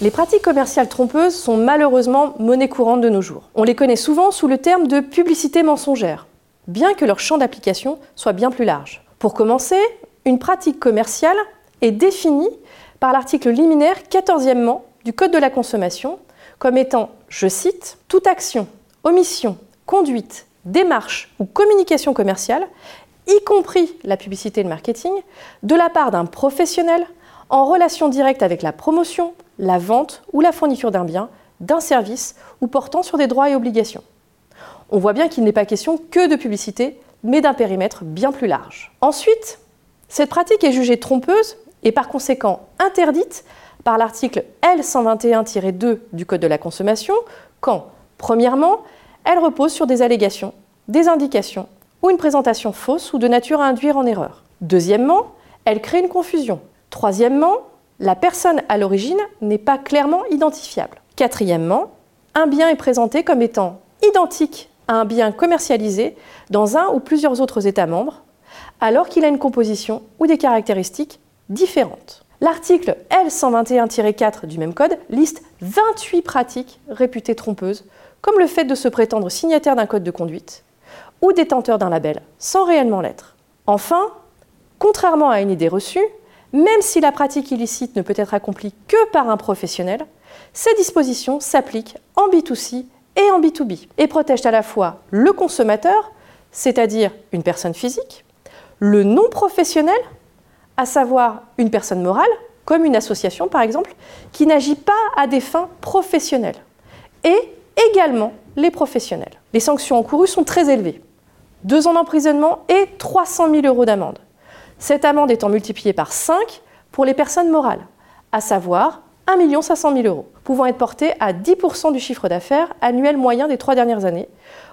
Les pratiques commerciales trompeuses sont malheureusement monnaie courante de nos jours. On les connaît souvent sous le terme de publicité mensongère, bien que leur champ d'application soit bien plus large. Pour commencer, une pratique commerciale est définie par l'article liminaire 14e du Code de la consommation comme étant, je cite, toute action, omission, conduite, démarche ou communication commerciale, y compris la publicité et le marketing, de la part d'un professionnel en relation directe avec la promotion, la vente ou la fourniture d'un bien, d'un service ou portant sur des droits et obligations. On voit bien qu'il n'est pas question que de publicité, mais d'un périmètre bien plus large. Ensuite, cette pratique est jugée trompeuse et par conséquent interdite par l'article L121-2 du Code de la consommation quand, premièrement, elle repose sur des allégations, des indications ou une présentation fausse ou de nature à induire en erreur. Deuxièmement, elle crée une confusion. Troisièmement, la personne à l'origine n'est pas clairement identifiable. Quatrièmement, un bien est présenté comme étant identique à un bien commercialisé dans un ou plusieurs autres États membres, alors qu'il a une composition ou des caractéristiques différentes. L'article L121-4 du même code liste 28 pratiques réputées trompeuses, comme le fait de se prétendre signataire d'un code de conduite ou détenteur d'un label, sans réellement l'être. Enfin, contrairement à une idée reçue, même si la pratique illicite ne peut être accomplie que par un professionnel, ces dispositions s'appliquent en B2C et en B2B et protègent à la fois le consommateur, c'est-à-dire une personne physique, le non professionnel, à savoir une personne morale, comme une association par exemple, qui n'agit pas à des fins professionnelles, et également les professionnels. Les sanctions encourues sont très élevées. Deux ans d'emprisonnement et 300 000 euros d'amende. Cette amende étant multipliée par 5 pour les personnes morales, à savoir 1 500 000 euros, pouvant être portée à 10% du chiffre d'affaires annuel moyen des trois dernières années,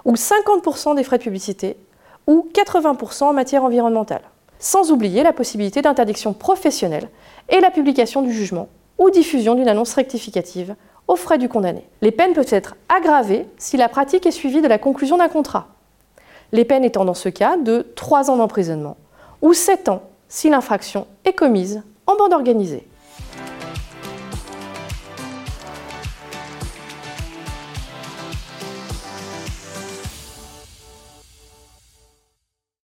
ou 50% des frais de publicité, ou 80% en matière environnementale sans oublier la possibilité d'interdiction professionnelle et la publication du jugement ou diffusion d'une annonce rectificative aux frais du condamné. Les peines peuvent être aggravées si la pratique est suivie de la conclusion d'un contrat. Les peines étant dans ce cas de 3 ans d'emprisonnement ou 7 ans si l'infraction est commise en bande organisée.